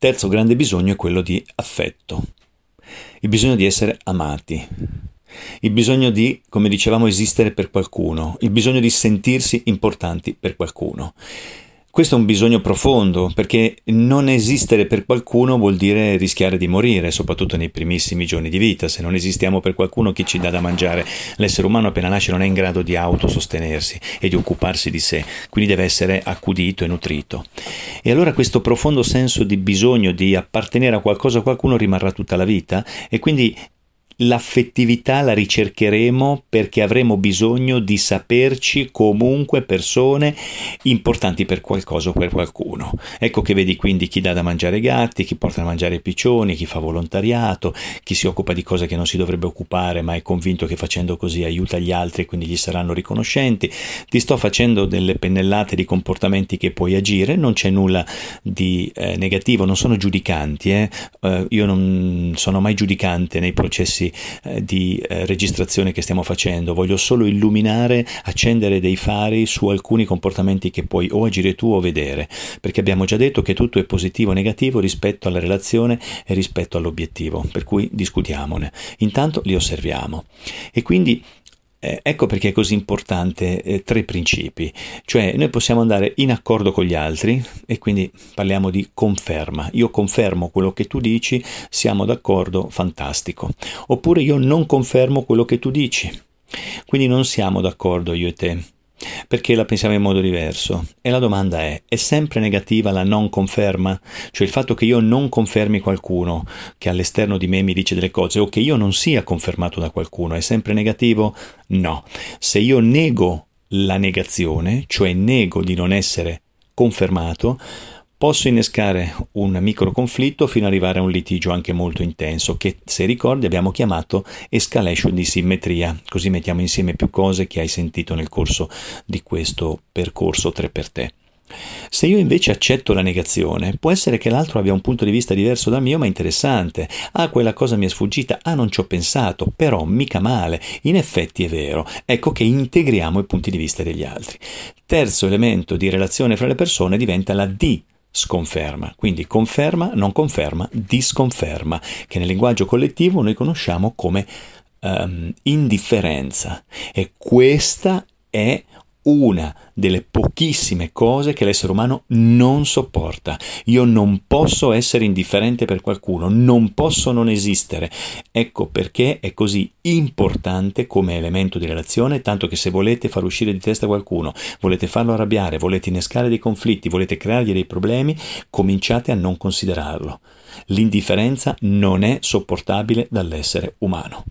Terzo grande bisogno è quello di affetto, il bisogno di essere amati, il bisogno di, come dicevamo, esistere per qualcuno, il bisogno di sentirsi importanti per qualcuno. Questo è un bisogno profondo, perché non esistere per qualcuno vuol dire rischiare di morire, soprattutto nei primissimi giorni di vita. Se non esistiamo per qualcuno, chi ci dà da mangiare? L'essere umano appena nasce non è in grado di autosostenersi e di occuparsi di sé, quindi deve essere accudito e nutrito. E allora questo profondo senso di bisogno di appartenere a qualcosa o a qualcuno rimarrà tutta la vita e quindi l'affettività la ricercheremo perché avremo bisogno di saperci comunque persone importanti per qualcosa o per qualcuno. Ecco che vedi quindi chi dà da mangiare ai gatti, chi porta da mangiare ai piccioni, chi fa volontariato, chi si occupa di cose che non si dovrebbe occupare ma è convinto che facendo così aiuta gli altri e quindi gli saranno riconoscenti. Ti sto facendo delle pennellate di comportamenti che puoi agire, non c'è nulla di eh, negativo, non sono giudicanti, eh? Uh, io non sono mai giudicante nei processi eh, di eh, registrazione che stiamo facendo, voglio solo illuminare, accendere dei fari su alcuni comportamenti che puoi o agire tu o vedere, perché abbiamo già detto che tutto è positivo o negativo rispetto alla relazione e rispetto all'obiettivo, per cui discutiamone. Intanto li osserviamo. E quindi eh, ecco perché è così importante eh, tre principi, cioè noi possiamo andare in accordo con gli altri e quindi parliamo di conferma, io confermo quello che tu dici, siamo d'accordo, fantastico, oppure io non confermo quello che tu dici, quindi non siamo d'accordo io e te, perché la pensiamo in modo diverso. E la domanda è, è sempre negativa la non conferma? Cioè il fatto che io non confermi qualcuno che all'esterno di me mi dice delle cose o che io non sia confermato da qualcuno, è sempre negativo? No. Se io nego la negazione, cioè nego di non essere confermato, posso innescare un micro conflitto fino ad arrivare a un litigio anche molto intenso che se ricordi abbiamo chiamato escalation di simmetria così mettiamo insieme più cose che hai sentito nel corso di questo percorso 3 per te se io invece accetto la negazione, può essere che l'altro abbia un punto di vista diverso dal mio, ma interessante. Ah, quella cosa mi è sfuggita, ah, non ci ho pensato, però mica male. In effetti è vero. Ecco che integriamo i punti di vista degli altri. Terzo elemento di relazione fra le persone diventa la di sconferma. Quindi conferma, non conferma, disconferma, che nel linguaggio collettivo noi conosciamo come um, indifferenza. E questa è una delle pochissime cose che l'essere umano non sopporta. Io non posso essere indifferente per qualcuno, non posso non esistere. Ecco perché è così importante come elemento di relazione, tanto che se volete far uscire di testa qualcuno, volete farlo arrabbiare, volete innescare dei conflitti, volete creargli dei problemi, cominciate a non considerarlo. L'indifferenza non è sopportabile dall'essere umano.